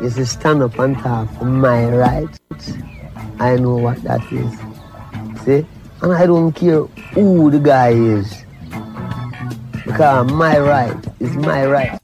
is to stand up and talk for my rights. I know what that is. See? And I don't care who the guy is. Because my right is my right.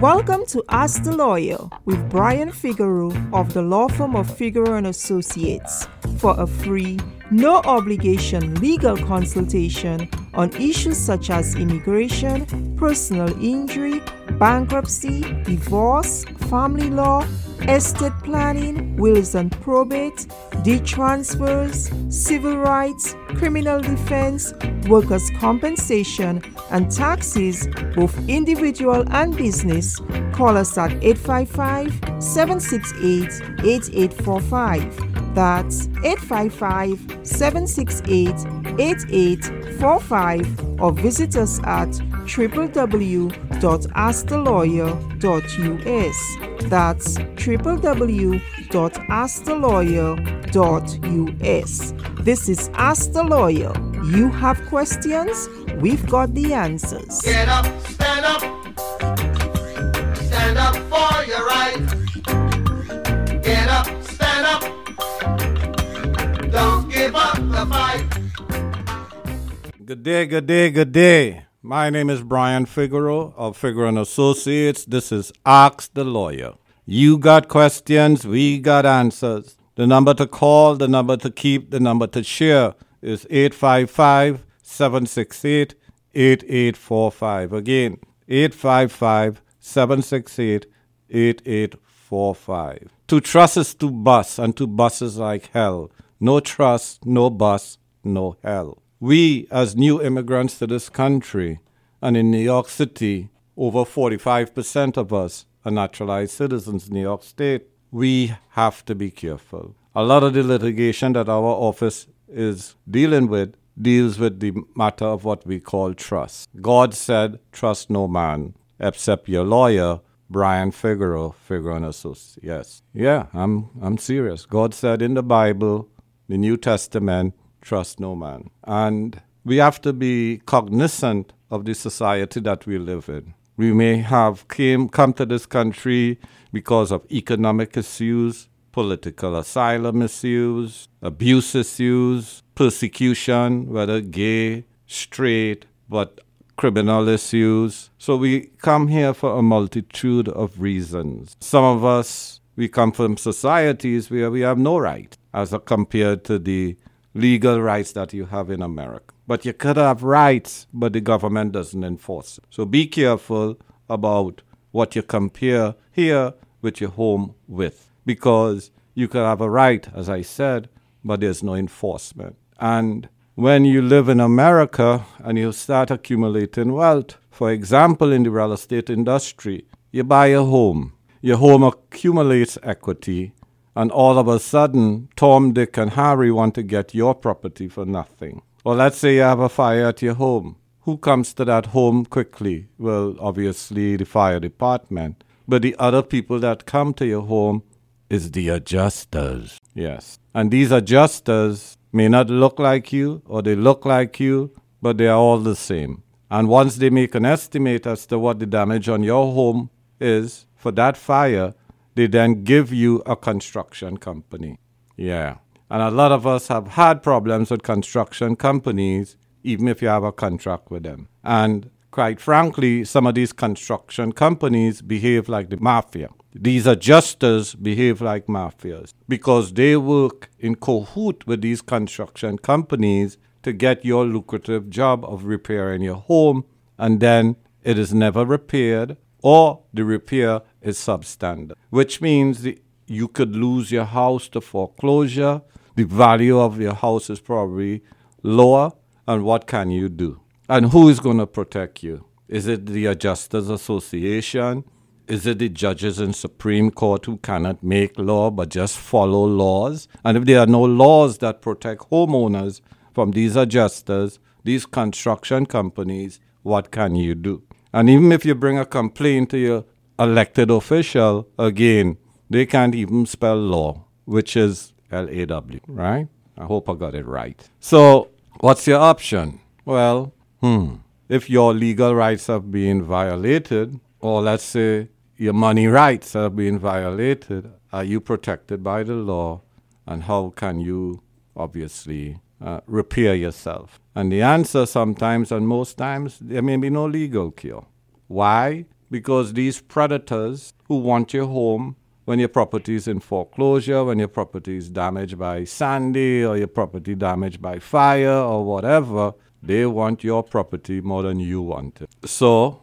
Welcome to Ask the Lawyer with Brian Figueroa of the law firm of Figueroa and Associates for a free, no obligation legal consultation on issues such as immigration, personal injury, bankruptcy, divorce, family law, estate planning, wills and probate, deed transfers, civil rights, criminal defense, workers' compensation, and taxes, both individual and business, call us at 855 768 8845. That's 855 768 8845 or visit us at www.askthelawyer.us. That's www.askthelawyer.us. This is Ask the Lawyer. You have questions, we've got the answers. Get up, stand up. Stand up for your right. Get up, stand up. Don't give up the fight. Good day, good day, good day. My name is Brian Figueroa of Figueroa and Associates. This is Ask the Lawyer. You got questions, we got answers. The number to call, the number to keep, the number to share is 855 768 8845. Again, 855 768 8845. To trust is to bus, and to bus is like hell. No trust, no bus, no hell. We, as new immigrants to this country, and in New York City, over 45% of us are naturalized citizens in New York State, we have to be careful. A lot of the litigation that our office is dealing with deals with the matter of what we call trust. God said, Trust no man except your lawyer, Brian Figueroa, Figueroa and Associates. Yes. Yeah, I'm, I'm serious. God said in the Bible, the New Testament, trust no man. And we have to be cognizant of the society that we live in. We may have came come to this country because of economic issues, political asylum issues, abuse issues, persecution, whether gay, straight, but criminal issues. So we come here for a multitude of reasons. Some of us, we come from societies where we have no right as compared to the legal rights that you have in America. But you could have rights, but the government doesn't enforce it. So be careful about what you compare here with your home with, because you could have a right, as I said, but there's no enforcement. And when you live in America and you start accumulating wealth, for example, in the real estate industry, you buy a home, your home accumulates equity, and all of a sudden, Tom, Dick, and Harry want to get your property for nothing. Or let's say you have a fire at your home. Who comes to that home quickly? Well, obviously, the fire department. But the other people that come to your home is the adjusters. Yes. And these adjusters may not look like you or they look like you, but they are all the same. And once they make an estimate as to what the damage on your home is for that fire, they then give you a construction company. Yeah. And a lot of us have had problems with construction companies, even if you have a contract with them. And quite frankly, some of these construction companies behave like the mafia. These adjusters behave like mafias because they work in cahoot with these construction companies to get your lucrative job of repairing your home, and then it is never repaired or the repair is substandard, which means the, you could lose your house to foreclosure. The value of your house is probably lower, and what can you do? And who is going to protect you? Is it the Adjusters Association? Is it the judges in Supreme Court who cannot make law but just follow laws? And if there are no laws that protect homeowners from these adjusters, these construction companies, what can you do? And even if you bring a complaint to your elected official, again, they can't even spell law, which is L A W, right? I hope I got it right. So, what's your option? Well, hmm, if your legal rights have been violated, or let's say your money rights are being violated, are you protected by the law? And how can you obviously uh, repair yourself? And the answer sometimes and most times, there may be no legal cure. Why? Because these predators who want your home when your property is in foreclosure, when your property is damaged by Sandy or your property damaged by fire or whatever, they want your property more than you want it. So,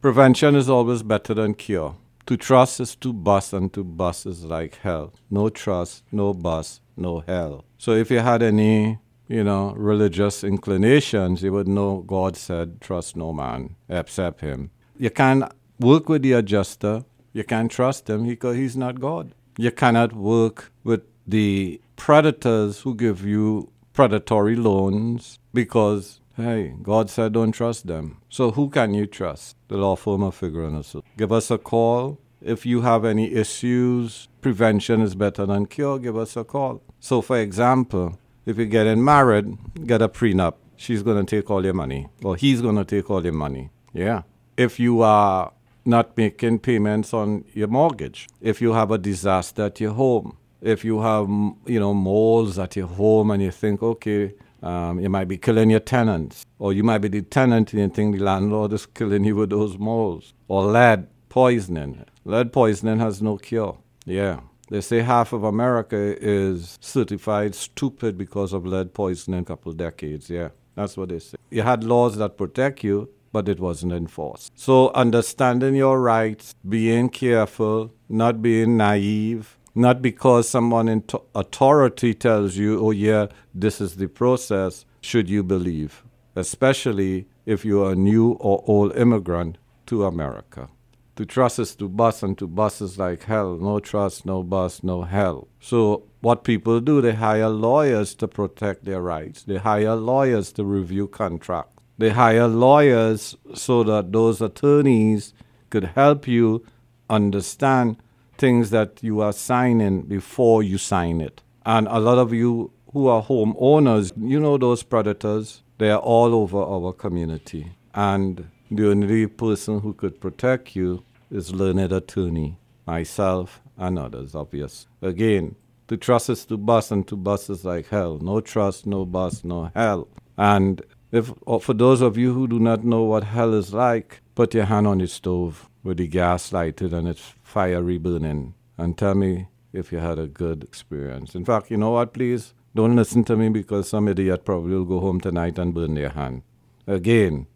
prevention is always better than cure. To trust is to bust, and to bust is like hell. No trust, no bust, no hell. So, if you had any, you know, religious inclinations, you would know God said, trust no man except him. You can work with the adjuster you can't trust him because he's not God. You cannot work with the predators who give you predatory loans because, hey, God said don't trust them. So who can you trust? The law firm of Figueroa Give us a call. If you have any issues, prevention is better than cure, give us a call. So, for example, if you're getting married, get a prenup. She's going to take all your money, or he's going to take all your money. Yeah. If you are not making payments on your mortgage, if you have a disaster at your home, if you have you know moles at your home and you think, okay, um, you might be killing your tenants, or you might be the tenant and you think the landlord is killing you with those moles, or lead poisoning. Lead poisoning has no cure. Yeah. They say half of America is certified stupid because of lead poisoning a couple decades. Yeah, that's what they say. You had laws that protect you, but it wasn't enforced. So, understanding your rights, being careful, not being naive, not because someone in t- authority tells you, oh, yeah, this is the process, should you believe, especially if you are a new or old immigrant to America. To trust is to bust, and to bust is like hell. No trust, no bust, no hell. So, what people do, they hire lawyers to protect their rights. They hire lawyers to review contracts. They hire lawyers so that those attorneys could help you understand things that you are signing before you sign it. And a lot of you who are homeowners, you know those predators, they are all over our community. And the only person who could protect you is learned attorney, myself and others, obvious. Again, to trust is to bust, and to bust is like hell. No trust, no bust, no hell. And if uh, for those of you who do not know what hell is like, put your hand on the stove with the gas lighted and it's fiery burning, and tell me if you had a good experience. In fact, you know what? Please don't listen to me because some idiot probably will go home tonight and burn their hand. Again,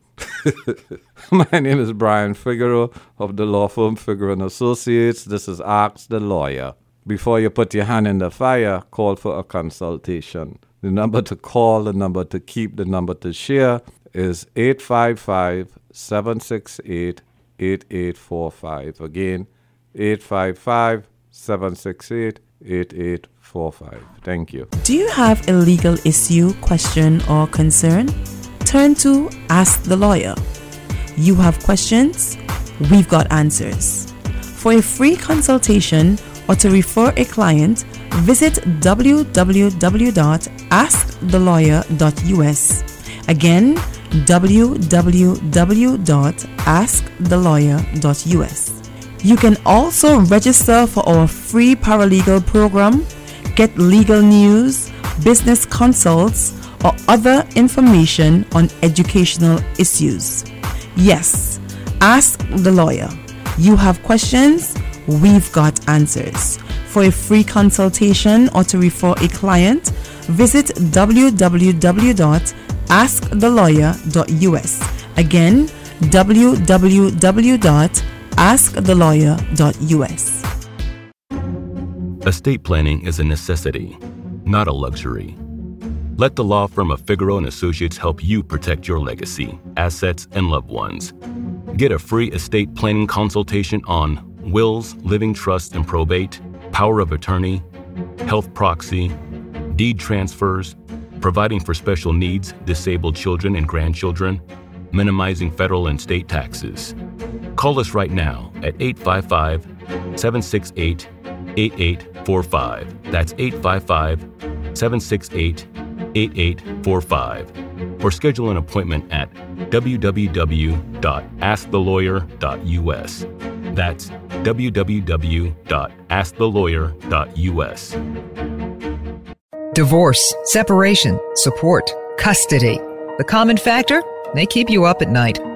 my name is Brian Figueroa of the law firm Figueroa and Associates. This is Ask the Lawyer. Before you put your hand in the fire, call for a consultation. The number to call, the number to keep, the number to share is 855 768 8845. Again, 855 768 8845. Thank you. Do you have a legal issue, question, or concern? Turn to Ask the Lawyer. You have questions, we've got answers. For a free consultation or to refer a client, visit www.askthelawyer.us. Again, www.askthelawyer.us. You can also register for our free paralegal program, get legal news, business consults, or other information on educational issues. Yes, ask the lawyer. You have questions? We've got answers. For a free consultation or to refer a client, visit www.askthelawyer.us. Again, www.askthelawyer.us. Estate planning is a necessity, not a luxury. Let the law firm of Figueroa and Associates help you protect your legacy, assets, and loved ones. Get a free estate planning consultation on wills, living trusts, and probate, power of attorney, health proxy, deed transfers, providing for special needs, disabled children and grandchildren, minimizing federal and state taxes. Call us right now at 855 768 8845. That's 855 768 8845. Or schedule an appointment at www.askthelawyer.us. That's www.askthelawyer.us. Divorce, separation, support, custody. The common factor? They keep you up at night.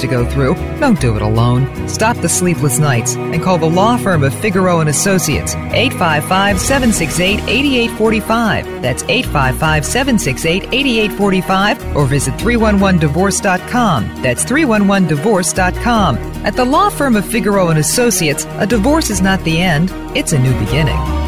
to go through. Don't do it alone. Stop the sleepless nights and call the law firm of Figaro and Associates 855 768 8845. That's 855 768 8845 or visit 311divorce.com. That's 311divorce.com. At the law firm of Figaro and Associates, a divorce is not the end, it's a new beginning.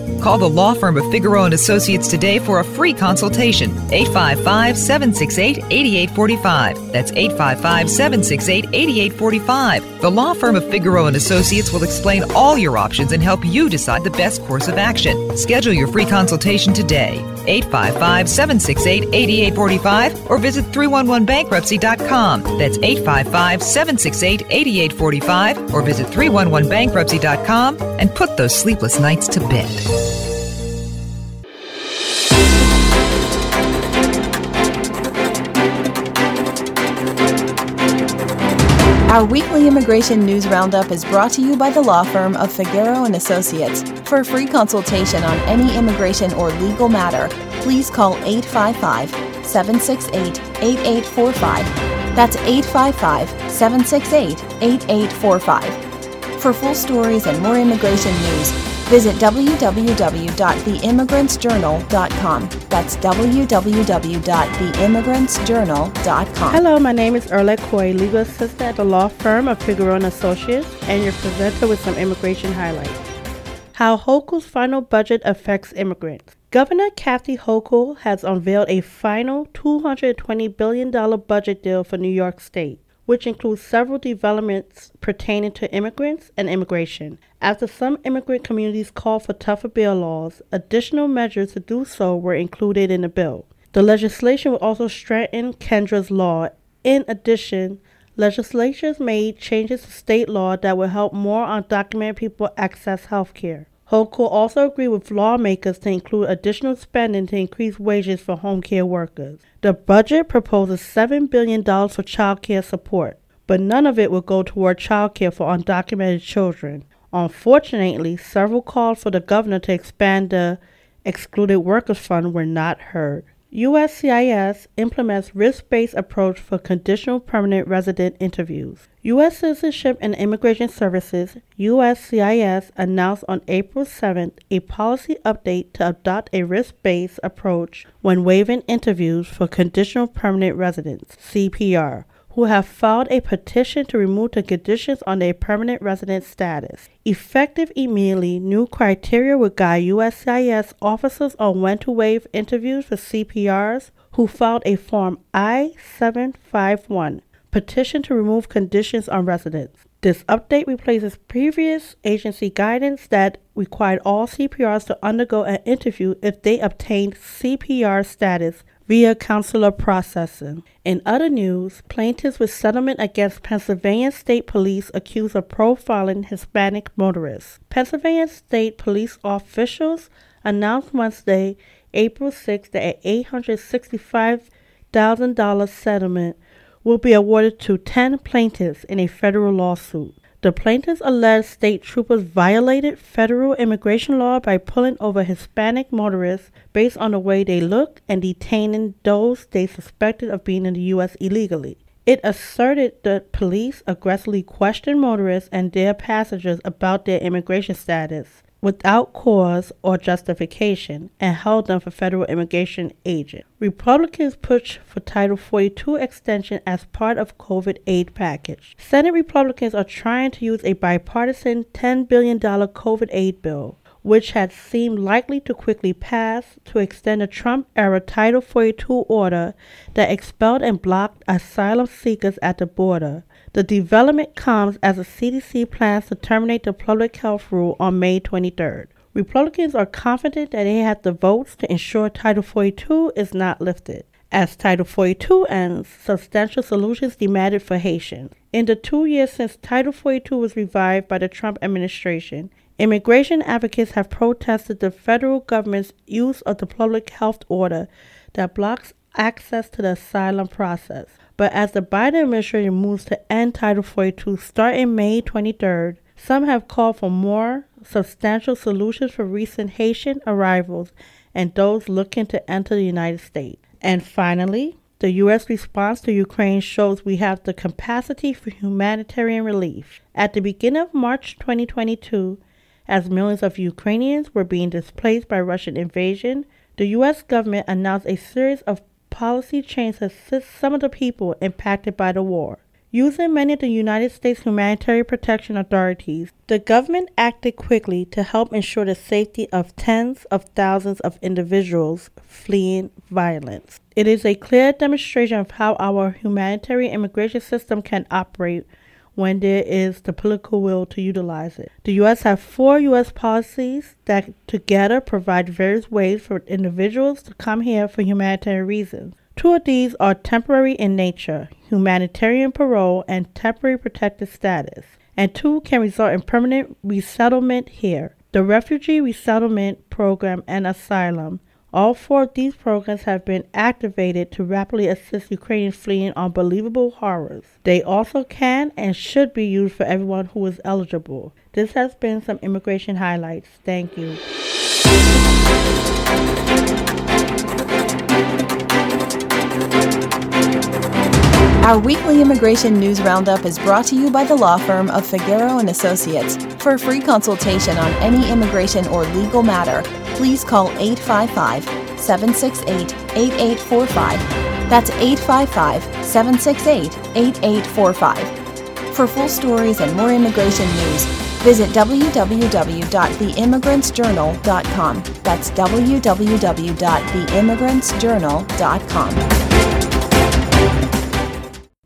Call the law firm of Figaro and Associates today for a free consultation. 855-768-8845. That's 855-768-8845. The law firm of Figaro and Associates will explain all your options and help you decide the best course of action. Schedule your free consultation today. 855-768-8845 or visit 311bankruptcy.com. That's 855-768-8845 or visit 311bankruptcy.com and put those sleepless nights to bed. Our weekly immigration news roundup is brought to you by the law firm of Figueroa and Associates. For a free consultation on any immigration or legal matter, please call 855-768-8845. That's 855-768-8845. For full stories and more immigration news, visit www.theimmigrantsjournal.com. That's www.theimmigrantsjournal.com. Hello, my name is Erla Coy, legal assistant at the law firm of Figueroa Associates, and your presenter with some immigration highlights. How Hochul's final budget affects immigrants. Governor Kathy Hochul has unveiled a final $220 billion budget deal for New York State, which includes several developments pertaining to immigrants and immigration. After some immigrant communities called for tougher bail laws, additional measures to do so were included in the bill. The legislation will also strengthen Kendra's law. In addition, legislatures made changes to state law that will help more undocumented people access health care. Hochul also agreed with lawmakers to include additional spending to increase wages for home care workers. The budget proposes $7 billion for child care support, but none of it will go toward child care for undocumented children. Unfortunately, several calls for the governor to expand the Excluded Workers Fund were not heard. USCIS implements risk-based approach for conditional permanent resident interviews. U.S. Citizenship and Immigration Services USCIS announced on April 7th a policy update to adopt a risk-based approach when waiving interviews for conditional permanent residents (CPR) who have filed a petition to remove the conditions on their permanent resident status. Effective immediately, new criteria will guide USCIS officers on when to waive interviews for CPRs who filed a Form I 751 petition to remove conditions on residents. This update replaces previous agency guidance that required all CPRs to undergo an interview if they obtained CPR status via consular processing. In other news, plaintiffs with settlement against Pennsylvania State Police accused of profiling Hispanic motorists. Pennsylvania State Police officials announced Wednesday, April 6, that an $865,000 settlement will be awarded to 10 plaintiffs in a federal lawsuit. The plaintiffs allege state troopers violated federal immigration law by pulling over Hispanic motorists based on the way they look and detaining those they suspected of being in the U.S. illegally. It asserted that police aggressively questioned motorists and their passengers about their immigration status without cause or justification and held them for federal immigration agents. Republicans pushed for Title 42 extension as part of COVID aid package. Senate Republicans are trying to use a bipartisan $10 billion COVID aid bill which had seemed likely to quickly pass, to extend the Trump era Title 42 order that expelled and blocked asylum seekers at the border. The development comes as the CDC plans to terminate the public health rule on May 23rd. Republicans are confident that they have the votes to ensure Title 42 is not lifted. As Title 42 ends, substantial solutions demanded for Haitians. In the two years since Title 42 was revived by the Trump administration, immigration advocates have protested the federal government's use of the public health order that blocks access to the asylum process. But as the Biden administration moves to end Title 42 starting May 23rd, some have called for more substantial solutions for recent Haitian arrivals and those looking to enter the United States. And finally, the U.S. response to Ukraine shows we have the capacity for humanitarian relief. At the beginning of March 2022, as millions of Ukrainians were being displaced by Russian invasion, the U.S. government announced a series of policy change to assist some of the people impacted by the war. Using many of the United States humanitarian protection authorities, the government acted quickly to help ensure the safety of tens of thousands of individuals fleeing violence. It is a clear demonstration of how our humanitarian immigration system can operate when there is the political will to utilize it. The U.S. have four U.S. policies that together provide various ways for individuals to come here for humanitarian reasons. Two of these are temporary in nature humanitarian parole and temporary protected status, and two can result in permanent resettlement here the Refugee Resettlement Program and Asylum all four of these programs have been activated to rapidly assist Ukrainians fleeing unbelievable horrors. They also can and should be used for everyone who is eligible. This has been some immigration highlights. Thank you. Our weekly immigration news roundup is brought to you by the law firm of Figueroa and Associates. For a free consultation on any immigration or legal matter, please call 855-768-8845. That's 855-768-8845. For full stories and more immigration news, visit www.theimmigrantsjournal.com. That's www.theimmigrantsjournal.com.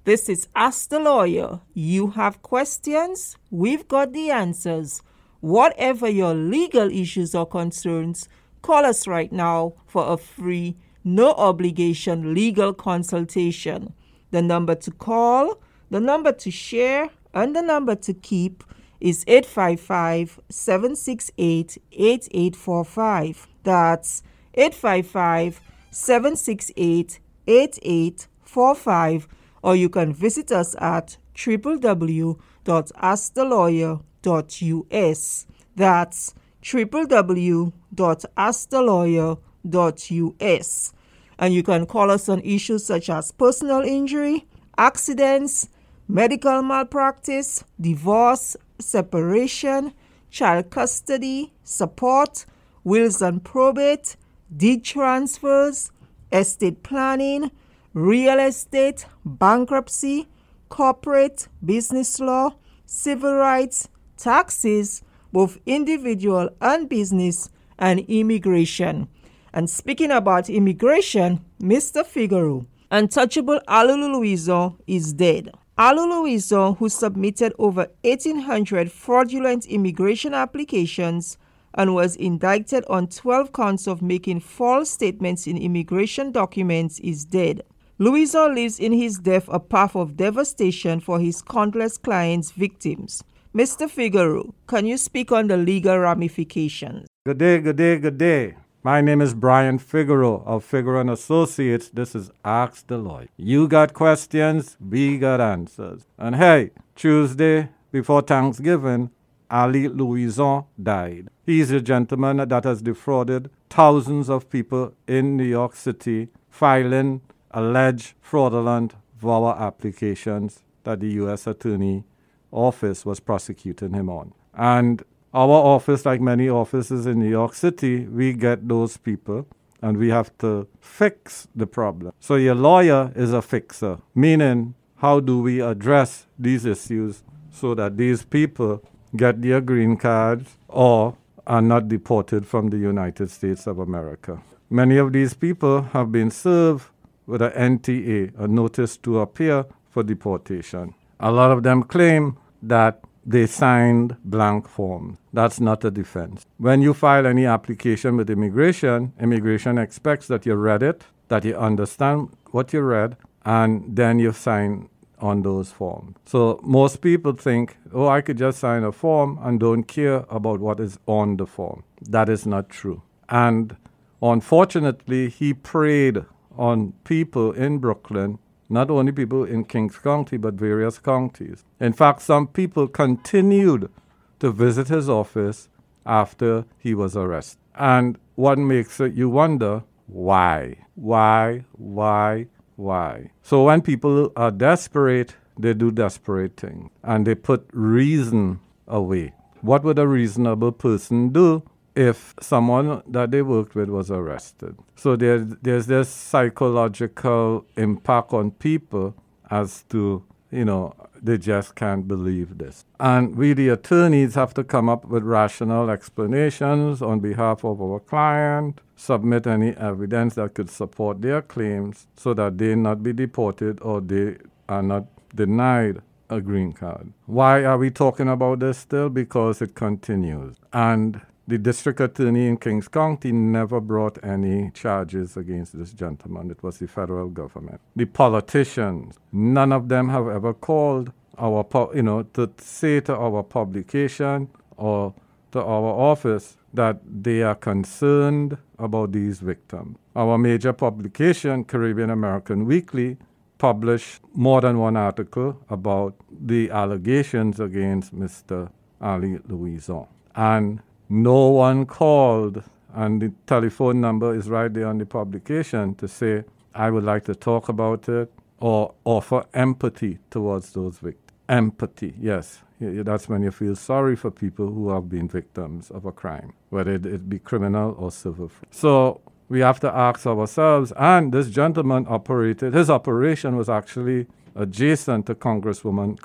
This is Ask the Lawyer. You have questions? We've got the answers. Whatever your legal issues or concerns, call us right now for a free, no obligation legal consultation. The number to call, the number to share, and the number to keep is 855 768 8845. That's 855 768 8845 or you can visit us at www.askthelawyer.us. That's www.askthelawyer.us. And you can call us on issues such as personal injury, accidents, medical malpractice, divorce, separation, child custody, support, wills and probate, deed transfers, estate planning, real estate, bankruptcy, corporate, business law, civil rights, taxes, both individual and business, and immigration. And speaking about immigration, Mr. Figaro, untouchable Alulu Louison is dead. Alulu Louison, who submitted over 1,800 fraudulent immigration applications and was indicted on 12 counts of making false statements in immigration documents, is dead. Louison leaves in his death a path of devastation for his countless clients' victims. Mr. Figaro, can you speak on the legal ramifications? Good day, good day, good day. My name is Brian Figaro of Figaro and Associates. This is Ask Lawyer. You got questions, we got answers. And hey, Tuesday before Thanksgiving, Ali Louison died. He's a gentleman that has defrauded thousands of people in New York City, filing alleged fraudulent our applications that the U.S. Attorney Office was prosecuting him on. And our office, like many offices in New York City, we get those people and we have to fix the problem. So your lawyer is a fixer, meaning how do we address these issues so that these people get their green cards or are not deported from the United States of America. Many of these people have been served with a NTA, a notice to appear for deportation. A lot of them claim that they signed blank forms. That's not a defense. When you file any application with immigration, immigration expects that you read it, that you understand what you read, and then you sign on those forms. So most people think, oh, I could just sign a form and don't care about what is on the form. That is not true. And unfortunately, he preyed on people in Brooklyn, not only people in Kings County, but various counties. In fact, some people continued to visit his office after he was arrested. And what makes it, you wonder, why? Why? Why? Why? So when people are desperate, they do desperate things and they put reason away. What would a reasonable person do if someone that they worked with was arrested? So there, there's this psychological impact on people as to, you know, they just can't believe this. And we, the attorneys, have to come up with rational explanations on behalf of our client, submit any evidence that could support their claims so that they not be deported or they are not denied a green card. Why are we talking about this still? Because it continues. And the district attorney in Kings County never brought any charges against this gentleman. It was the federal government. The politicians, none of them have ever called our, you know, to say to our publication or to our office that they are concerned about these victims. Our major publication, Caribbean American Weekly, published more than one article about the allegations against Mr. Ali Louison. And no one called, and the telephone number is right there on the publication to say, I would like to talk about it or offer empathy towards those victims. Empathy, yes. That's when you feel sorry for people who have been victims of a crime, whether it be criminal or civil. So we have to ask ourselves, and this gentleman operated, his operation was actually adjacent to Congresswoman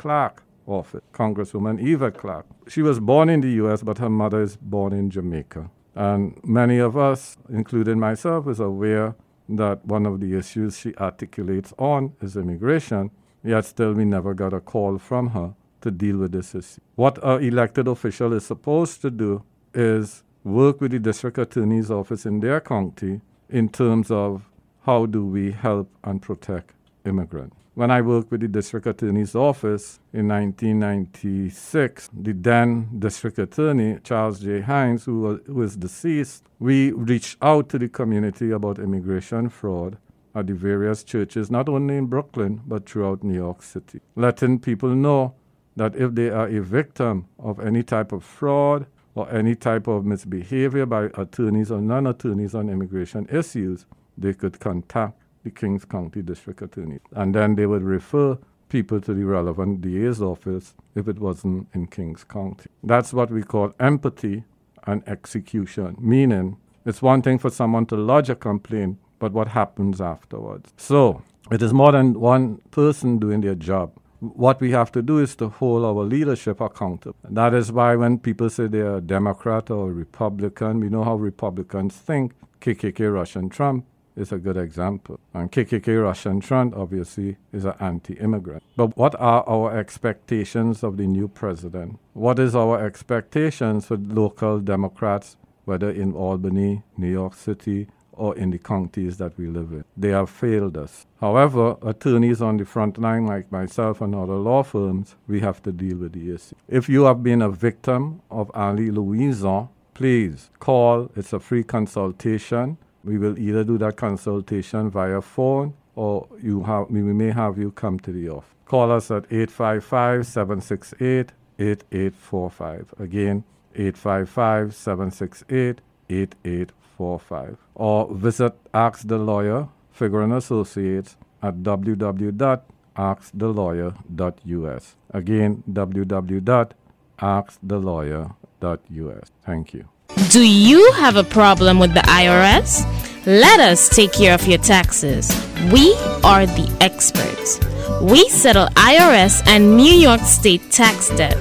Congresswoman Yvette Clarke. She was born in the US, but her mother is born in Jamaica. And many of us, including myself, is aware that one of the issues she articulates on is immigration, yet still we never got a call from her to deal with this issue. What an elected official is supposed to do is work with the district attorney's office in their county in terms of how do we help and protect immigrants. When I worked with the district attorney's office in 1996, the then district attorney, Charles J. Hynes, who was, who was deceased, we reached out to the community about immigration fraud at the various churches, not only in Brooklyn, but throughout New York City, letting people know that if they are a victim of any type of fraud or any type of misbehavior by attorneys or non attorneys on immigration issues, they could contact the Kings County District Attorney. And then they would refer people to the relevant DA's office if it wasn't in Kings County. That's what we call empathy and execution, meaning it's one thing for someone to lodge a complaint, but what happens afterwards. So it is more than one person doing their job. What we have to do is to hold our leadership accountable. That is why when people say they are Democrat or Republican, we know how Republicans think KKK, Russian Trump is a good example. And KKK Russian Front, obviously, is an anti immigrant. But what are our expectations of the new president? What is our expectations for local Democrats, whether in Albany, New York City, or in the counties that we live in? They have failed us. However, attorneys on the front line, like myself and other law firms, we have to deal with the issue. If you have been a victim of Ali Louison, please call. It's a free consultation. We will either do that consultation via phone or you have, we may have you come to the office. Call us at 855 768 8845. Again, 855 768 8845. Or visit Ask the Lawyer, Figure and Associates at www.askthelawyer.us. Again, www.askthelawyer.us. Thank you. Do you have a problem with the IRS? Let us take care of your taxes. We are the experts. We settle IRS and New York State tax debt.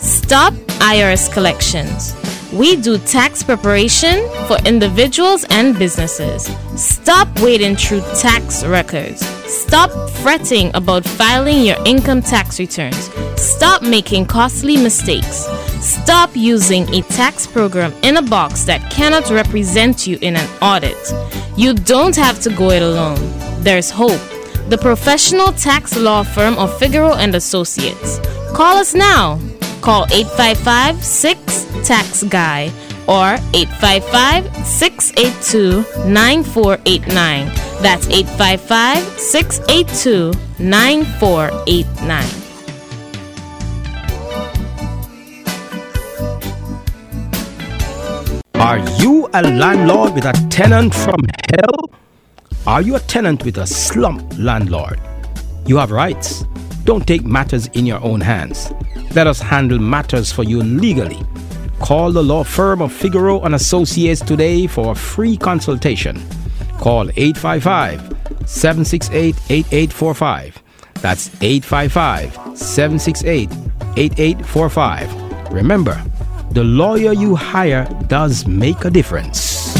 Stop IRS collections. We do tax preparation for individuals and businesses. Stop wading through tax records. Stop fretting about filing your income tax returns. Stop making costly mistakes. Stop using a tax program in a box that cannot represent you in an audit. You don't have to go it alone. There's hope. The professional tax law firm of Figaro and Associates. Call us now. Call 855 6 Tax Guy or 855 682 9489. That's 855 682 9489. Are you a landlord with a tenant from hell? Are you a tenant with a slump landlord? You have rights. Don't take matters in your own hands. Let us handle matters for you legally. Call the law firm of Figaro and Associates today for a free consultation. Call 855 768 8845. That's 855 768 8845. Remember, the lawyer you hire does make a difference.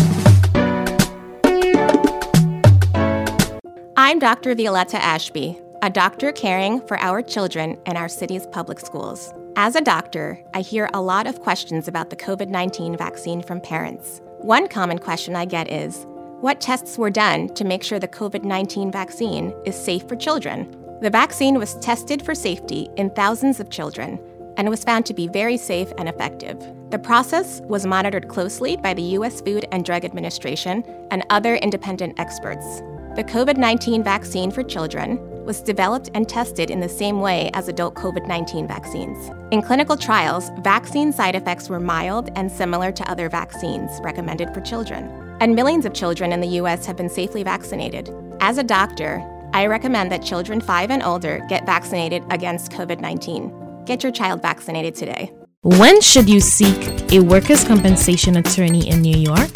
I'm Dr. Violetta Ashby, a doctor caring for our children in our city's public schools. As a doctor, I hear a lot of questions about the COVID 19 vaccine from parents. One common question I get is What tests were done to make sure the COVID 19 vaccine is safe for children? The vaccine was tested for safety in thousands of children and was found to be very safe and effective. The process was monitored closely by the U.S. Food and Drug Administration and other independent experts. The COVID 19 vaccine for children was developed and tested in the same way as adult COVID 19 vaccines. In clinical trials, vaccine side effects were mild and similar to other vaccines recommended for children. And millions of children in the U.S. have been safely vaccinated. As a doctor, I recommend that children 5 and older get vaccinated against COVID 19. Get your child vaccinated today. When should you seek a workers' compensation attorney in New York?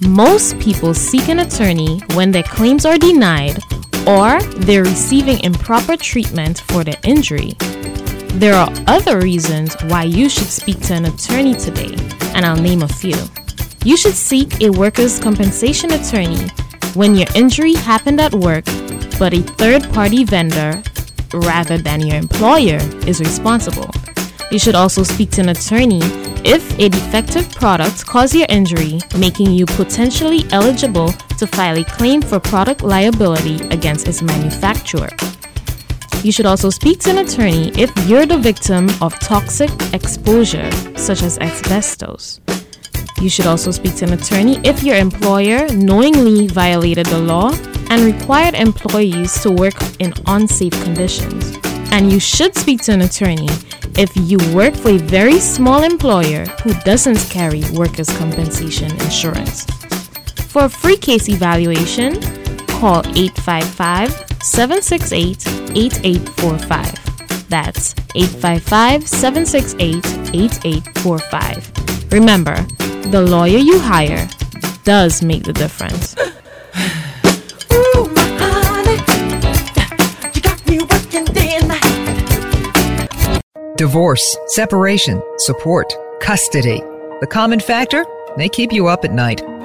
Most people seek an attorney when their claims are denied or they're receiving improper treatment for their injury. There are other reasons why you should speak to an attorney today, and I'll name a few. You should seek a workers' compensation attorney when your injury happened at work, but a third party vendor, rather than your employer, is responsible. You should also speak to an attorney if a defective product caused your injury, making you potentially eligible to file a claim for product liability against its manufacturer. You should also speak to an attorney if you're the victim of toxic exposure, such as asbestos. You should also speak to an attorney if your employer knowingly violated the law and required employees to work in unsafe conditions. And you should speak to an attorney if you work for a very small employer who doesn't carry workers' compensation insurance. For a free case evaluation, call 855 768 8845. That's 855 768 8845. Remember, the lawyer you hire does make the difference. Divorce, separation, support, custody. The common factor? They keep you up at night.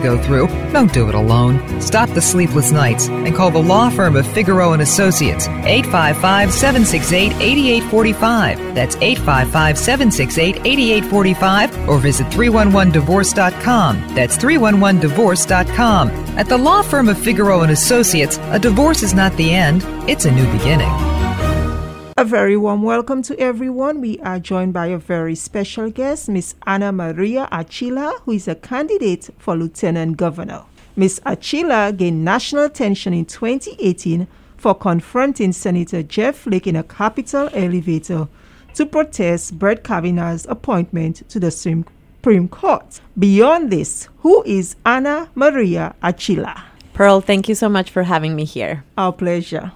go through. Don't do it alone. Stop the sleepless nights and call the law firm of Figaro and Associates 855 768 8845. That's 855 768 8845 or visit 311divorce.com. That's 311divorce.com. At the law firm of Figaro and Associates, a divorce is not the end, it's a new beginning. A very warm welcome to everyone. We are joined by a very special guest, Miss Ana Maria Archila, who is a candidate for Lieutenant Governor. Miss Achila gained national attention in 2018 for confronting Senator Jeff Flake in a Capitol elevator to protest Brett Kavanaugh's appointment to the Supreme Court. Beyond this, who is Ana Maria Archila? Pearl, thank you so much for having me here. Our pleasure.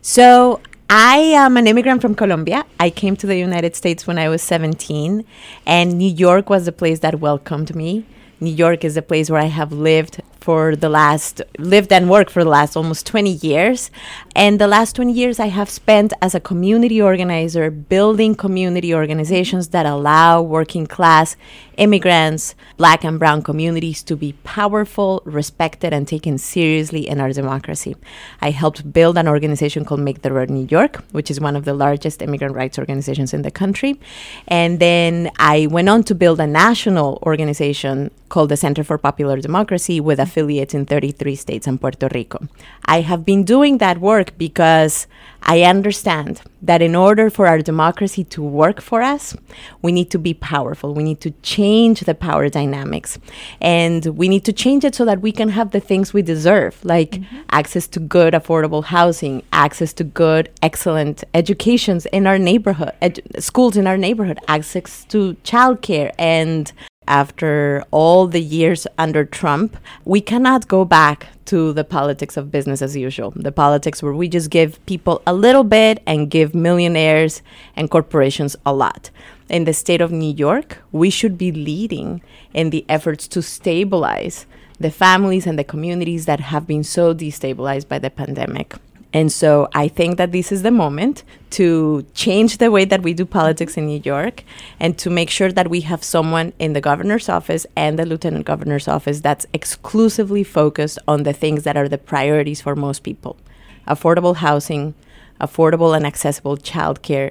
So, I am an immigrant from Colombia. I came to the United States when I was 17, and New York was the place that welcomed me. New York is the place where I have lived for the last lived and worked for the last almost 20 years and the last 20 years I have spent as a community organizer building community organizations that allow working class immigrants black and brown communities to be powerful respected and taken seriously in our democracy I helped build an organization called Make the Road New York which is one of the largest immigrant rights organizations in the country and then I went on to build a national organization called the Center for Popular Democracy with affiliates in 33 states and Puerto Rico. I have been doing that work because I understand that in order for our democracy to work for us, we need to be powerful. We need to change the power dynamics. And we need to change it so that we can have the things we deserve, like mm-hmm. access to good, affordable housing, access to good, excellent educations in our neighborhood, edu- schools in our neighborhood, access to childcare, and after all the years under Trump, we cannot go back to the politics of business as usual. The politics where we just give people a little bit and give millionaires and corporations a lot. In the state of New York, we should be leading in the efforts to stabilize the families and the communities that have been so destabilized by the pandemic. And so I think that this is the moment to change the way that we do politics in New York and to make sure that we have someone in the governor's office and the lieutenant governor's office that's exclusively focused on the things that are the priorities for most people affordable housing, affordable and accessible childcare,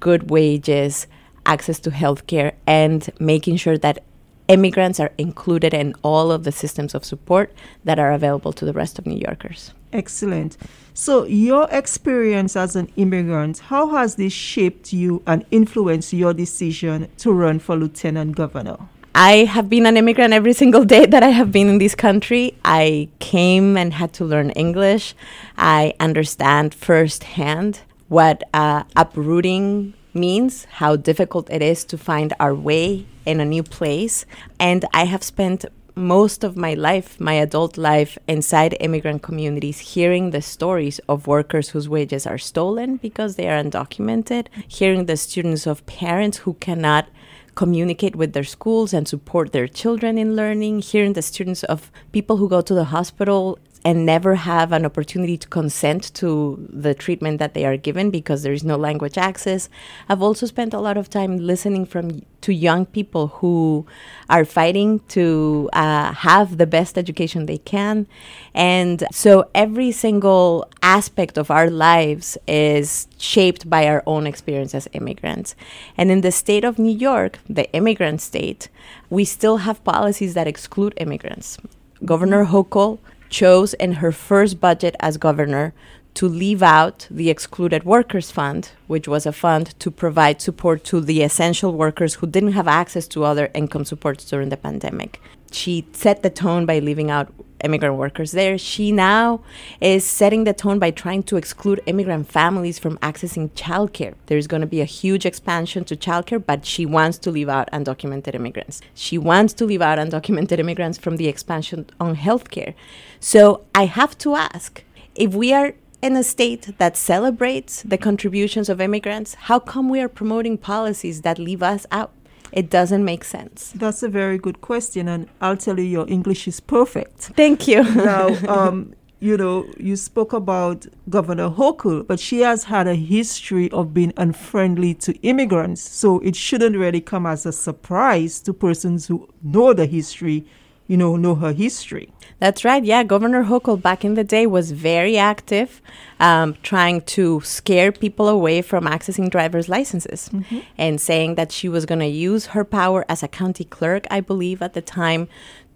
good wages, access to healthcare, and making sure that immigrants are included in all of the systems of support that are available to the rest of New Yorkers. Excellent. So, your experience as an immigrant, how has this shaped you and influenced your decision to run for lieutenant governor? I have been an immigrant every single day that I have been in this country. I came and had to learn English. I understand firsthand what uh, uprooting means, how difficult it is to find our way in a new place. And I have spent most of my life, my adult life, inside immigrant communities, hearing the stories of workers whose wages are stolen because they are undocumented, hearing the students of parents who cannot communicate with their schools and support their children in learning, hearing the students of people who go to the hospital and never have an opportunity to consent to the treatment that they are given because there is no language access. I've also spent a lot of time listening from to young people who are fighting to uh, have the best education they can, and so every single aspect of our lives is shaped by our own experience as immigrants. And in the state of New York, the immigrant state, we still have policies that exclude immigrants. Governor Hochul chose in her first budget as governor to leave out the Excluded Workers Fund, which was a fund to provide support to the essential workers who didn't have access to other income supports during the pandemic. She set the tone by leaving out immigrant workers there. She now is setting the tone by trying to exclude immigrant families from accessing childcare. There's going to be a huge expansion to childcare, but she wants to leave out undocumented immigrants. She wants to leave out undocumented immigrants from the expansion on healthcare. So I have to ask if we are in a state that celebrates the contributions of immigrants, how come we are promoting policies that leave us out? It doesn't make sense. That's a very good question, and I'll tell you, your English is perfect. Thank you. now, um, you know, you spoke about Governor Hochul, but she has had a history of being unfriendly to immigrants, so it shouldn't really come as a surprise to persons who know the history you know, know her history. That's right. Yeah, Governor Hochul back in the day was very active, um, trying to scare people away from accessing driver's licenses mm-hmm. and saying that she was going to use her power as a county clerk, I believe, at the time,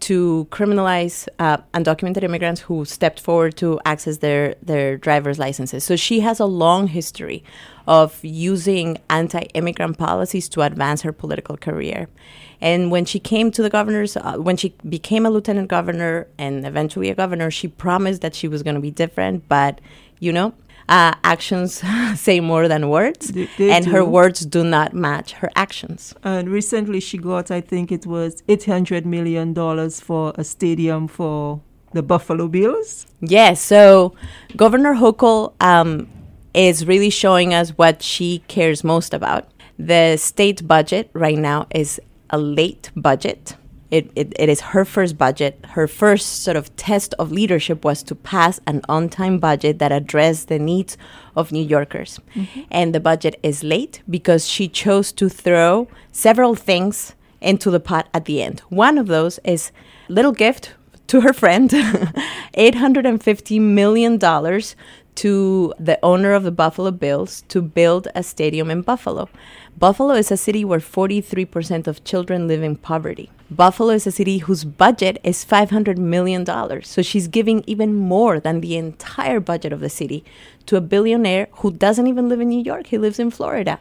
to criminalize uh, undocumented immigrants who stepped forward to access their, their driver's licenses. So she has a long history of using anti immigrant policies to advance her political career. And when she came to the governor's, uh, when she became a lieutenant governor and eventually a governor, she promised that she was going to be different. But, you know, uh, actions say more than words, They- they and her words do not match her actions. And recently she got, I think it was $800 million for a stadium for the Buffalo Bills. Yes. So Governor Hochul um, is really showing us what she cares most about. The state budget right now is a late budget. It, it, it is her first budget. Her first sort of test of leadership was to pass an on time budget that addressed the needs of New Yorkers. Mm-hmm. And the budget is late because she chose to throw several things into the pot at the end. One of those is little gift to her friend, $850 million to the owner of the Buffalo Bills to build a stadium in Buffalo. Buffalo is a city where 43% of children live in poverty. Buffalo is a city whose budget is $500 million. So she's giving even more than the entire budget of the city to a billionaire who doesn't even live in New York. He lives in Florida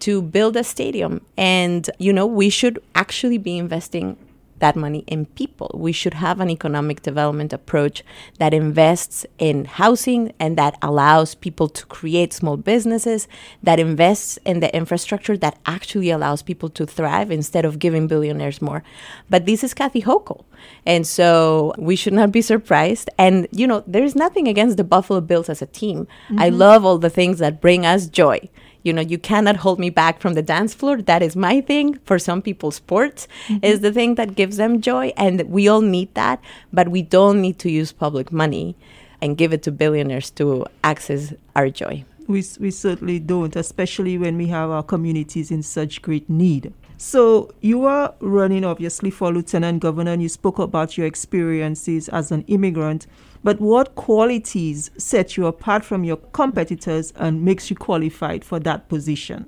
to build a stadium. And, you know, we should actually be investing that money in people. We should have an economic development approach that invests in housing and that allows people to create small businesses, that invests in the infrastructure that actually allows people to thrive instead of giving billionaires more. But this is Kathy Hochul. And so we should not be surprised. And, you know, there's nothing against the Buffalo Bills as a team. I Mhm. love all the things that bring us joy. You know, you cannot hold me back from the dance floor. That is my thing. For some people, sports mm-hmm. is the thing that gives them joy. And we all need that. But we don't need to use public money and give it to billionaires to access our joy. We, we certainly don't, especially when we have our communities in such great need. So, you are running obviously for lieutenant governor, and you spoke about your experiences as an immigrant. But what qualities set you apart from your competitors and makes you qualified for that position?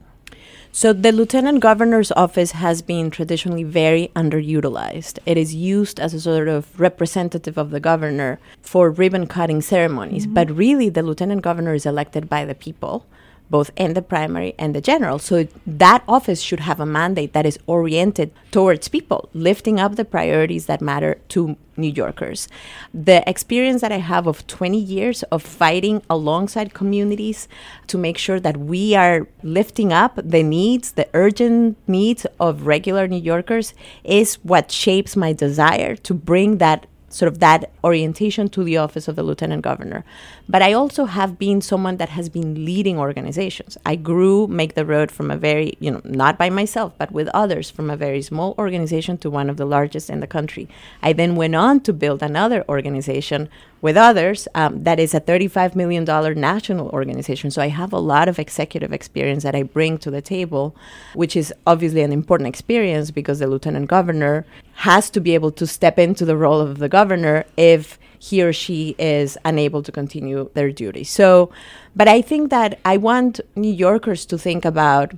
So the lieutenant governor's office has been traditionally very underutilized. It is used as a sort of representative of the governor for ribbon cutting ceremonies, mm-hmm. but really the lieutenant governor is elected by the people both in the primary and the general. So that office should have a mandate that is oriented towards people, lifting up the priorities that matter to New Yorkers. The experience that I have of 20 years of fighting alongside communities to make sure that we are lifting up the needs, the urgent needs of regular New Yorkers is what shapes my desire to bring that sort of that orientation to the office of the lieutenant governor. But I also have been someone that has been leading organizations. I grew Make the Road from a very, you know, not by myself, but with others, from a very small organization to one of the largest in the country. I then went on to build another organization with others um, that is a $35 million national organization. So I have a lot of executive experience that I bring to the table, which is obviously an important experience because the lieutenant governor has to be able to step into the role of the governor if he or she is unable to continue their duty. So, but I think that I want New Yorkers to think about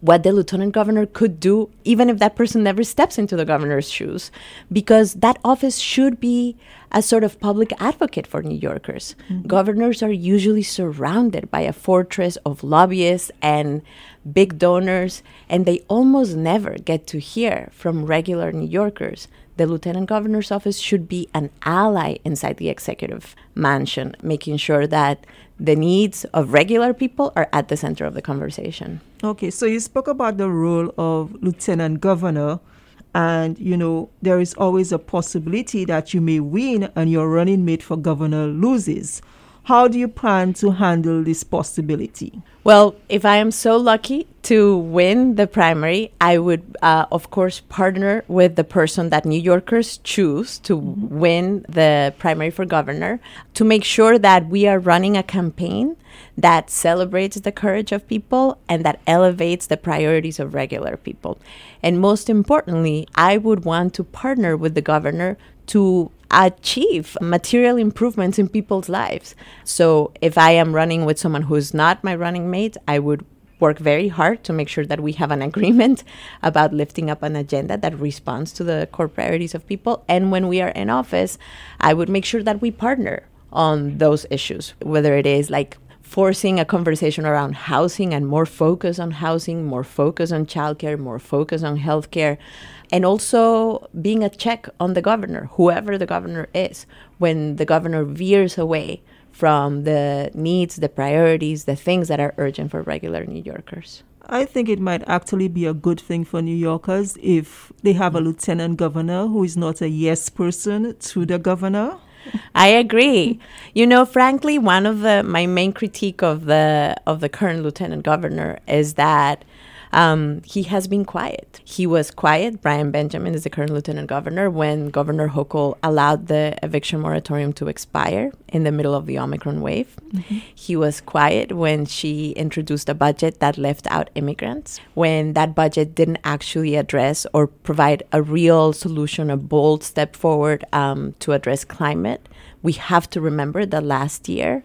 what the lieutenant governor could do, even if that person never steps into the governor's shoes, because that office should be a sort of public advocate for New Yorkers. Mm-hmm. Governors are usually surrounded by a fortress of lobbyists and big donors, and they almost never get to hear from regular New Yorkers. The lieutenant governor's office should be an ally inside the executive mansion, making sure that the needs of regular people are at the center of the conversation. Okay, so you spoke about the role of lieutenant governor, and you know there is always a possibility that you may win and your running mate for governor loses. How do you plan to handle this possibility? Well, if I am so lucky to win the primary, I would, uh, of course, partner with the person that New Yorkers choose to win the primary for governor to make sure that we are running a campaign that celebrates the courage of people and that elevates the priorities of regular people. And most importantly, I would want to partner with the governor to achieve material improvements in people's lives. So if I am running with someone who's not my running mate, I would work very hard to make sure that we have an agreement about lifting up an agenda that responds to the core priorities of people. And when we are in office, I would make sure that we partner on those issues, whether it is like forcing a conversation around housing and more focus on housing, more focus on childcare, more focus on healthcare, and also being a check on the governor, whoever the governor is, when the governor veers away from the needs, the priorities, the things that are urgent for regular New Yorkers. I think it might actually be a good thing for New Yorkers if they have a lieutenant governor who is not a yes person to the governor. I agree. You know, frankly, one of the my main critique of the of the current lieutenant governor is that um, he has been quiet. He was quiet. Brian Benjamin is the current lieutenant governor when Governor Hochul allowed the eviction moratorium to expire in the middle of the Omicron wave. Mm-hmm. He was quiet when she introduced a budget that left out immigrants, when that budget didn't actually address or provide a real solution, a bold step forward um, to address climate. We have to remember that last year,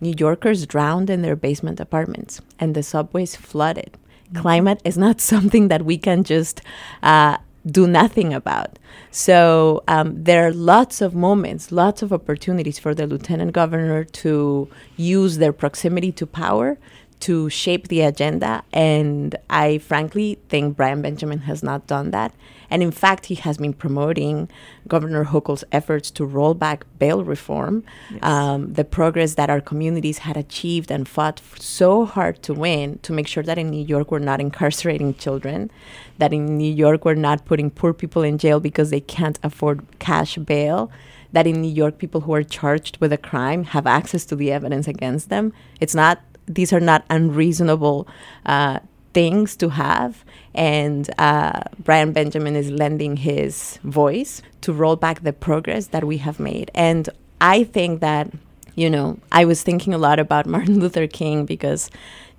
New Yorkers drowned in their basement apartments and the subways flooded climate is not something that we can just uh, do nothing about. So um, there are lots of moments, lots of opportunities for the lieutenant governor to use their proximity to power to shape the agenda. And I frankly think Brian Benjamin has not done that. And in fact, he has been promoting Governor Hochul's efforts to roll back bail reform, yes. um, the progress that our communities had achieved and fought so hard to win to make sure that in New York we're not incarcerating children, that in New York we're not putting poor people in jail because they can't afford cash bail that in New York, people who are charged with a crime have access to the evidence against them. It's not these are not unreasonable uh, things to have. And uh, Brian Benjamin is lending his voice to roll back the progress that we have made. And I think that, you know, I was thinking a lot about Martin Luther King because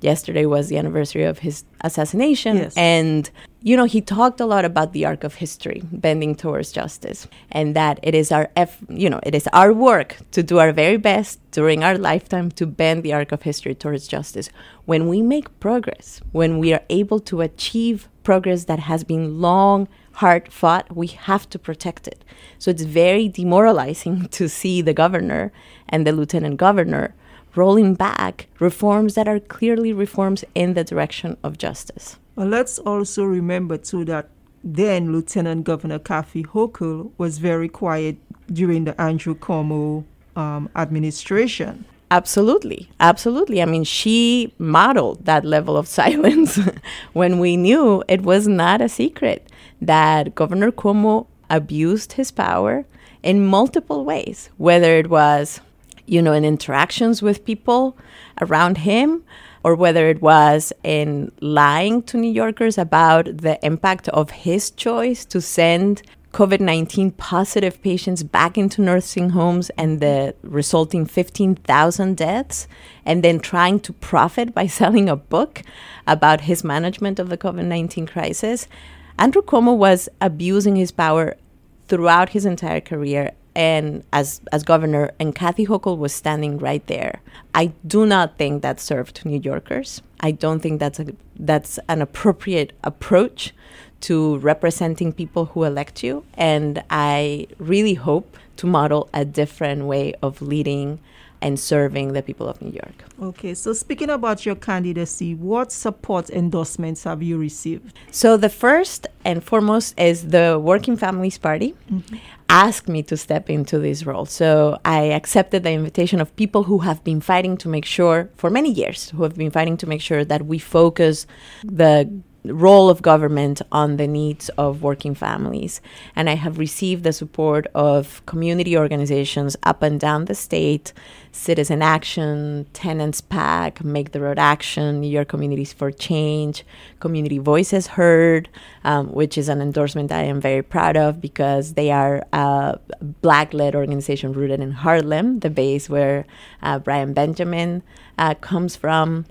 yesterday was the anniversary of his assassination. Yes. And, you know, he talked a lot about the arc of history bending towards justice and that it is our, eff- you know, it is our work to do our very best during our lifetime to bend the arc of history towards justice. When we make progress, when we are able to achieve progress that has been long, hard fought, we have to protect it. So it's very demoralizing to see the governor and the lieutenant governor rolling back reforms that are clearly reforms in the direction of justice. Well, let's also remember, too, that then Lieutenant Governor Kathy Hochul was very quiet during the Andrew Cuomo um, administration. Absolutely. Absolutely. I mean, she modeled that level of silence when we knew it was not a secret that Governor Cuomo abused his power in multiple ways, whether it was you know, in interactions with people around him, or whether it was in lying to New Yorkers about the impact of his choice to send COVID 19 positive patients back into nursing homes and the resulting 15,000 deaths, and then trying to profit by selling a book about his management of the COVID 19 crisis. Andrew Cuomo was abusing his power throughout his entire career and as as governor and Kathy Hochul was standing right there. I do not think that served New Yorkers. I don't think that's a that's an appropriate approach to representing people who elect you and I really hope to model a different way of leading and serving the people of New York. Okay, so speaking about your candidacy, what support endorsements have you received? So, the first and foremost is the Working Families Party. Mm-hmm. Asked me to step into this role. So I accepted the invitation of people who have been fighting to make sure, for many years, who have been fighting to make sure that we focus the role of government on the needs of working families. And I have received the support of community organizations up and down the state Citizen Action, Tenants PAC, Make the Road Action, New York Communities for Change, Community Voices Heard, um, which is an endorsement I am very proud of because they are a black led organization rooted in Harlem, the base where uh, Brian Benjamin uh, comes from.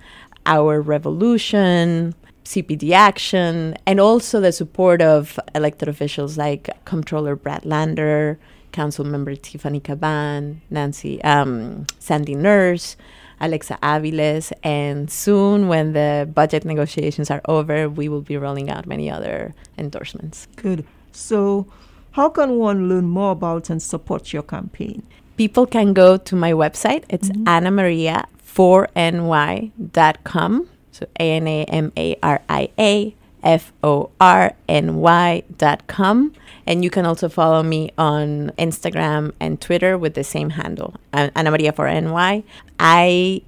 Our Revolution, CPD action, and also the support of elected officials like Comptroller Brad Lander, Council Member Tiffany Caban, Nancy, um, Sandy Nurse, Alexa Aviles, and soon, when the budget negotiations are over, we will be rolling out many other endorsements. Good. So, how can one learn more about and support your campaign? People can go to my website. It's mm-hmm. Ana Maria a-n-a-m-a-r-i-a-f-o-r-n-y.com. So A-N-A-M-A-R-I-A F O R N Y dot com. And you can also follow me on Instagram and Twitter with the same handle, Ana Maria for NY. I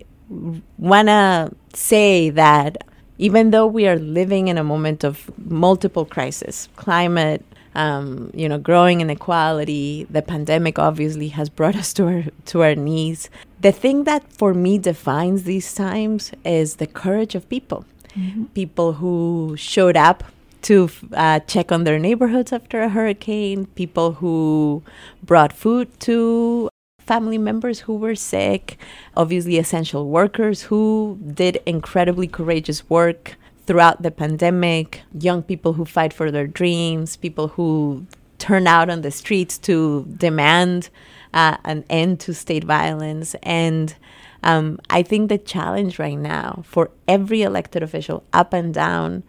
want to say that even though we are living in a moment of multiple crises, climate, um, you know, growing inequality, the pandemic obviously has brought us to our to our knees. The thing that for me defines these times is the courage of people. Mm-hmm. People who showed up to uh, check on their neighborhoods after a hurricane, people who brought food to family members who were sick, obviously, essential workers who did incredibly courageous work throughout the pandemic, young people who fight for their dreams, people who turn out on the streets to demand uh, an end to state violence. And um, I think the challenge right now for every elected official, up and down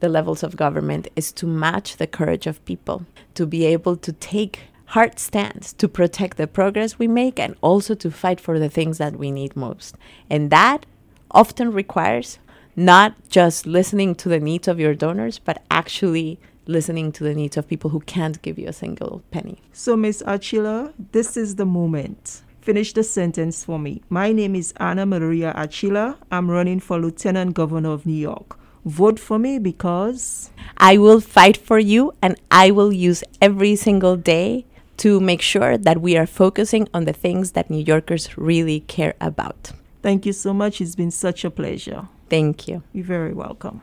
the levels of government, is to match the courage of people, to be able to take hard stands to protect the progress we make and also to fight for the things that we need most. And that often requires not just listening to the needs of your donors, but actually listening to the needs of people who can't give you a single penny. So, Ms. Archila, this is the moment. Finish the sentence for me. My name is Ana Maria Archila. I'm running for Lieutenant Governor of New York. Vote for me because I will fight for you and I will use every single day to make sure that we are focusing on the things that New Yorkers really care about. Thank you so much. It's been such a pleasure. Thank you. You're very welcome.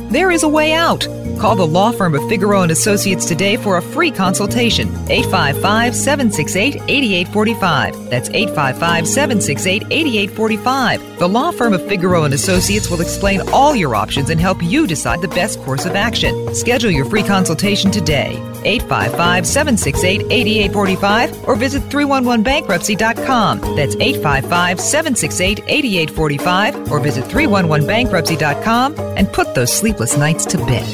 There is a way out. Call the law firm of Figeroux and Associates today for a free consultation. 855-768-8845. That's 855-768-8845. The law firm of Figeroux and Associates will explain all your options and help you decide the best course of action. Schedule your free consultation today. 855-768-8845 or visit 311bankruptcy.com. That's 855-768-8845 or visit 311bankruptcy.com and put those sleepless nights to bed.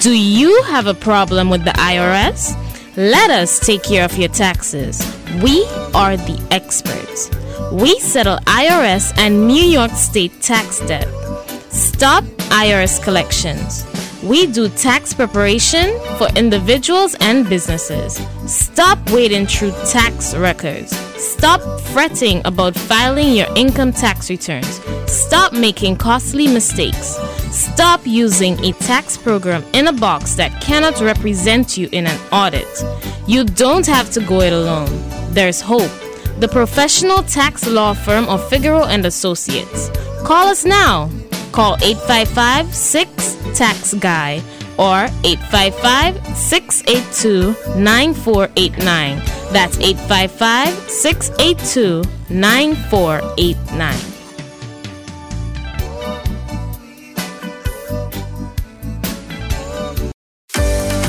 Do you have a problem with the IRS? Let us take care of your taxes. We are the experts. We settle IRS and New York State tax debt. Stop IRS collections. We do tax preparation for individuals and businesses. Stop wading through tax records. Stop fretting about filing your income tax returns. Stop making costly mistakes. Stop using a tax program in a box that cannot represent you in an audit. You don't have to go it alone. There's hope. The professional tax law firm of Figeroux and Associates. Call us now. Call 855 6 Tax Guy or 855 682 9489. That's 855 682 9489.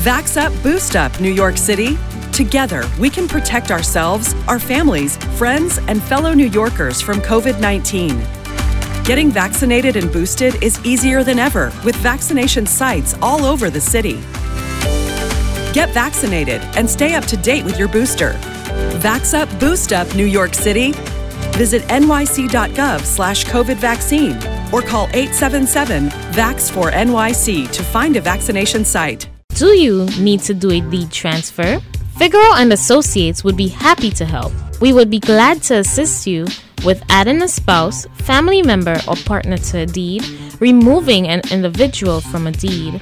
Vax Up Boost Up, New York City. Together, we can protect ourselves, our families, friends, and fellow New Yorkers from COVID 19. Getting vaccinated and boosted is easier than ever with vaccination sites all over the city. Get vaccinated and stay up to date with your booster. Vax Up Boost Up New York City. Visit nyc.gov slash COVID vaccine or call 877 VAX for NYC to find a vaccination site. Do you need to do a deed transfer? Figeroux and Associates would be happy to help. We would be glad to assist you with adding a spouse, family member, or partner to a deed, removing an individual from a deed,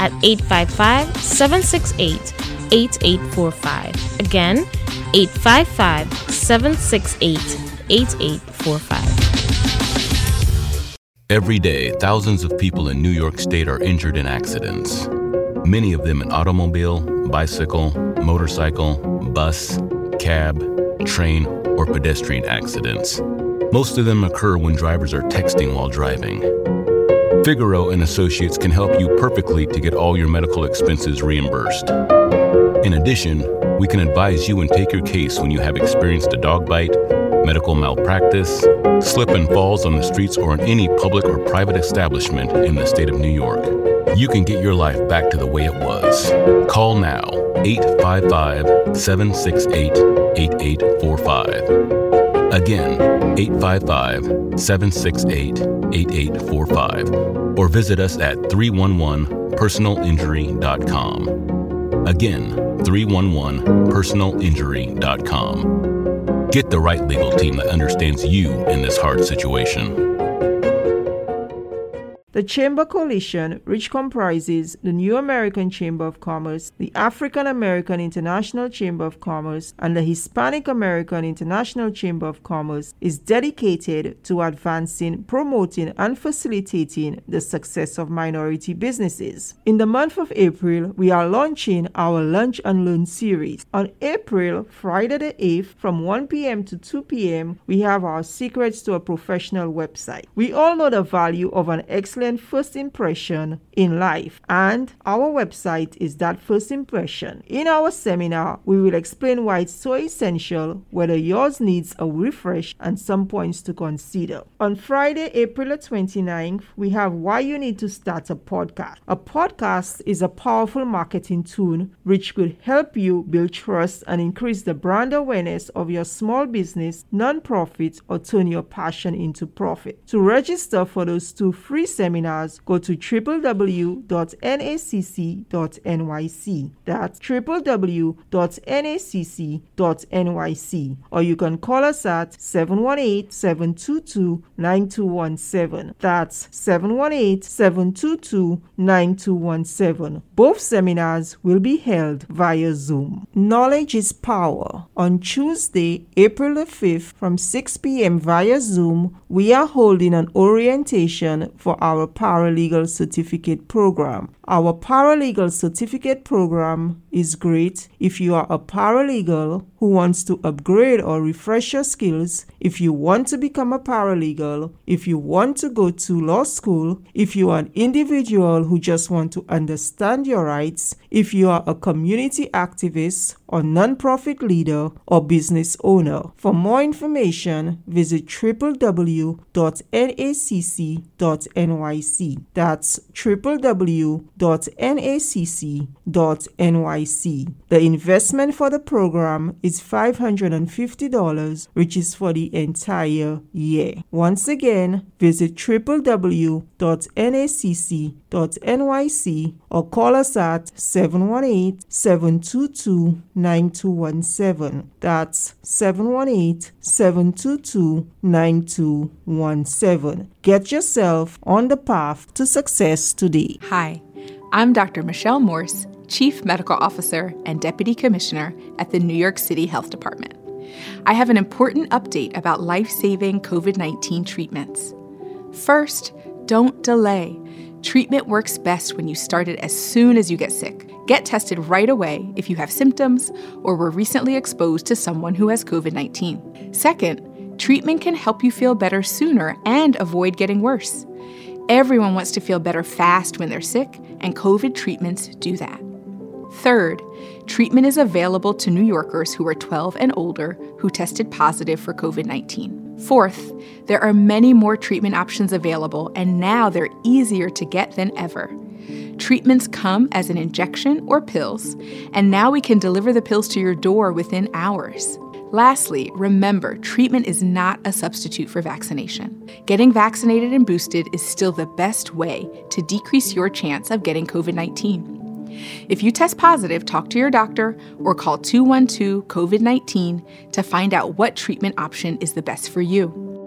at 855-768-8845. Again, 855-768-8845. Every day, thousands of people in New York State are injured in accidents. Many of them in automobile, bicycle, motorcycle, bus, cab, train, or pedestrian accidents. Most of them occur when drivers are texting while driving. Figeroux and Associates can help you perfectly to get all your medical expenses reimbursed. In addition, we can advise you and take your case when you have experienced a dog bite, medical malpractice, slip and falls on the streets or in any public or private establishment in the state of New York. You can get your life back to the way it was. Call now 855 768 8845. Again, 855 768 8845. Or visit us at 311personalinjury.com. Again, 311personalinjury.com. Get the right legal team that understands you in this hard situation. The Chamber Coalition, which comprises the New American Chamber of Commerce, the African American International Chamber of Commerce, and the Hispanic American International Chamber of Commerce, is dedicated to advancing, promoting, and facilitating the success of minority businesses. In the month of April, we are launching our Lunch and Learn series. On April, Friday the 8th, from 1 p.m. to 2 p.m., we have our Secrets to a Professional website. We all know the value of an excellent first impression in life, and our website is that first impression. In our seminar, we will explain why it's so essential, whether yours needs a refresh, and some points to consider. On Friday, April 29th, we have Why You Need to Start a Podcast. A podcast is a powerful marketing tool which could help you build trust and increase the brand awareness of your small business, nonprofit, or turn your passion into profit. To register for those two free seminars, go to www.nacc.nyc. That's www.nacc.nyc. Or you can call us at 718 722 9217. That's 718 722 9217. Both seminars will be held via Zoom. Knowledge is power. On Tuesday, April the 5th, from 6 p.m. via Zoom, we are holding an orientation for our paralegal certificate program. Our paralegal certificate program is great if you are a paralegal who wants to upgrade or refresh your skills, if you want to become a paralegal, if you want to go to law school, if you are an individual who just want to understand your rights, if you are a community activist or nonprofit leader or business owner. For more information, visit That's www.nacc.nyc. The investment for the program is $550, which is for the entire year. Once again, visit www.nacc.nyc or call us at 718 722 9217. That's 718 722 9217. Get yourself on the path to success today. Hi, I'm Dr. Michelle Morse, Chief Medical Officer and Deputy Commissioner at the New York City Health Department. I have an important update about life saving COVID 19 treatments. First, don't delay. Treatment works best when you start it as soon as you get sick. Get tested right away if you have symptoms or were recently exposed to someone who has COVID 19. Second, treatment can help you feel better sooner and avoid getting worse. Everyone wants to feel better fast when they're sick, and COVID treatments do that. Third, treatment is available to New Yorkers who are 12 and older who tested positive for COVID 19. Fourth, there are many more treatment options available, and now they're easier to get than ever. Treatments come as an injection or pills, and now we can deliver the pills to your door within hours. Lastly, remember treatment is not a substitute for vaccination. Getting vaccinated and boosted is still the best way to decrease your chance of getting COVID 19. If you test positive, talk to your doctor or call 212 COVID 19 to find out what treatment option is the best for you.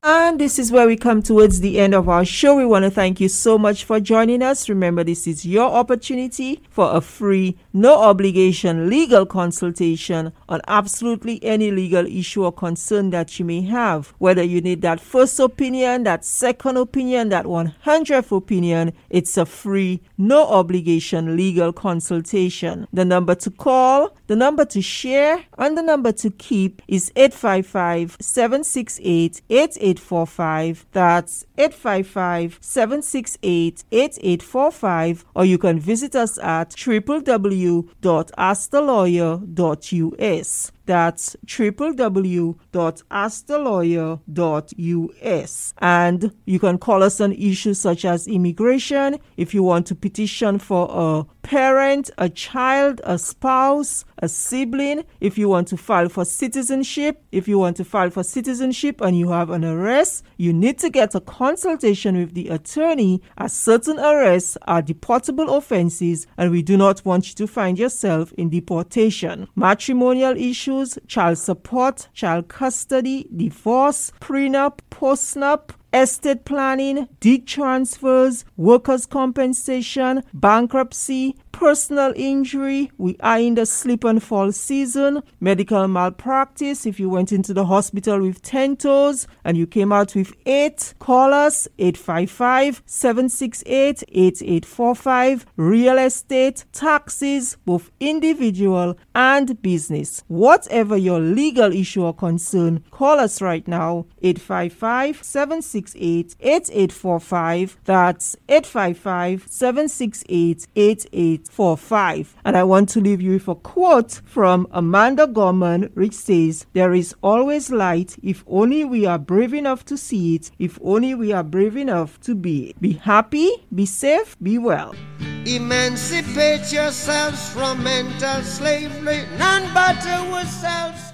And this is where we come towards the end of our show. We want to thank you so much for joining us. Remember, this is your opportunity for a free, no obligation legal consultation on absolutely any legal issue or concern that you may have. Whether you need that first opinion, that second opinion, that 100th opinion, it's a free, no obligation legal consultation. The number to call, the number to share, and the number to keep is 855 768 8845. That's 855 768 8845. Or you can visit us at www.askthelawyer.us. That's www.askthelawyer.us. And you can call us on issues such as immigration, if you want to petition for a parent, a child, a spouse, a sibling, if you want to file for citizenship, if you want to file for citizenship and you have an arrest, you need to get a consultation with the attorney as certain arrests are deportable offenses and we do not want you to find yourself in deportation. Matrimonial issues child support, child custody, divorce, prenup, postnup, estate planning, deed transfers, workers' compensation, bankruptcy, personal injury. We are in the slip and fall season, medical malpractice. If you went into the hospital with 10 toes and you came out with 8, call us 855 768 8845. Real estate, taxes, both individual and business. Whatever your legal issue or concern, call us right now 855 768 8845. That's 855 768 8845. And I want to leave you with a quote from Amanda Gorman, which says, There is always light if only we are brave enough to see it, if only we are brave enough to be. Be happy, be safe, be well. Emancipate yourselves from mental slavery. None but ourselves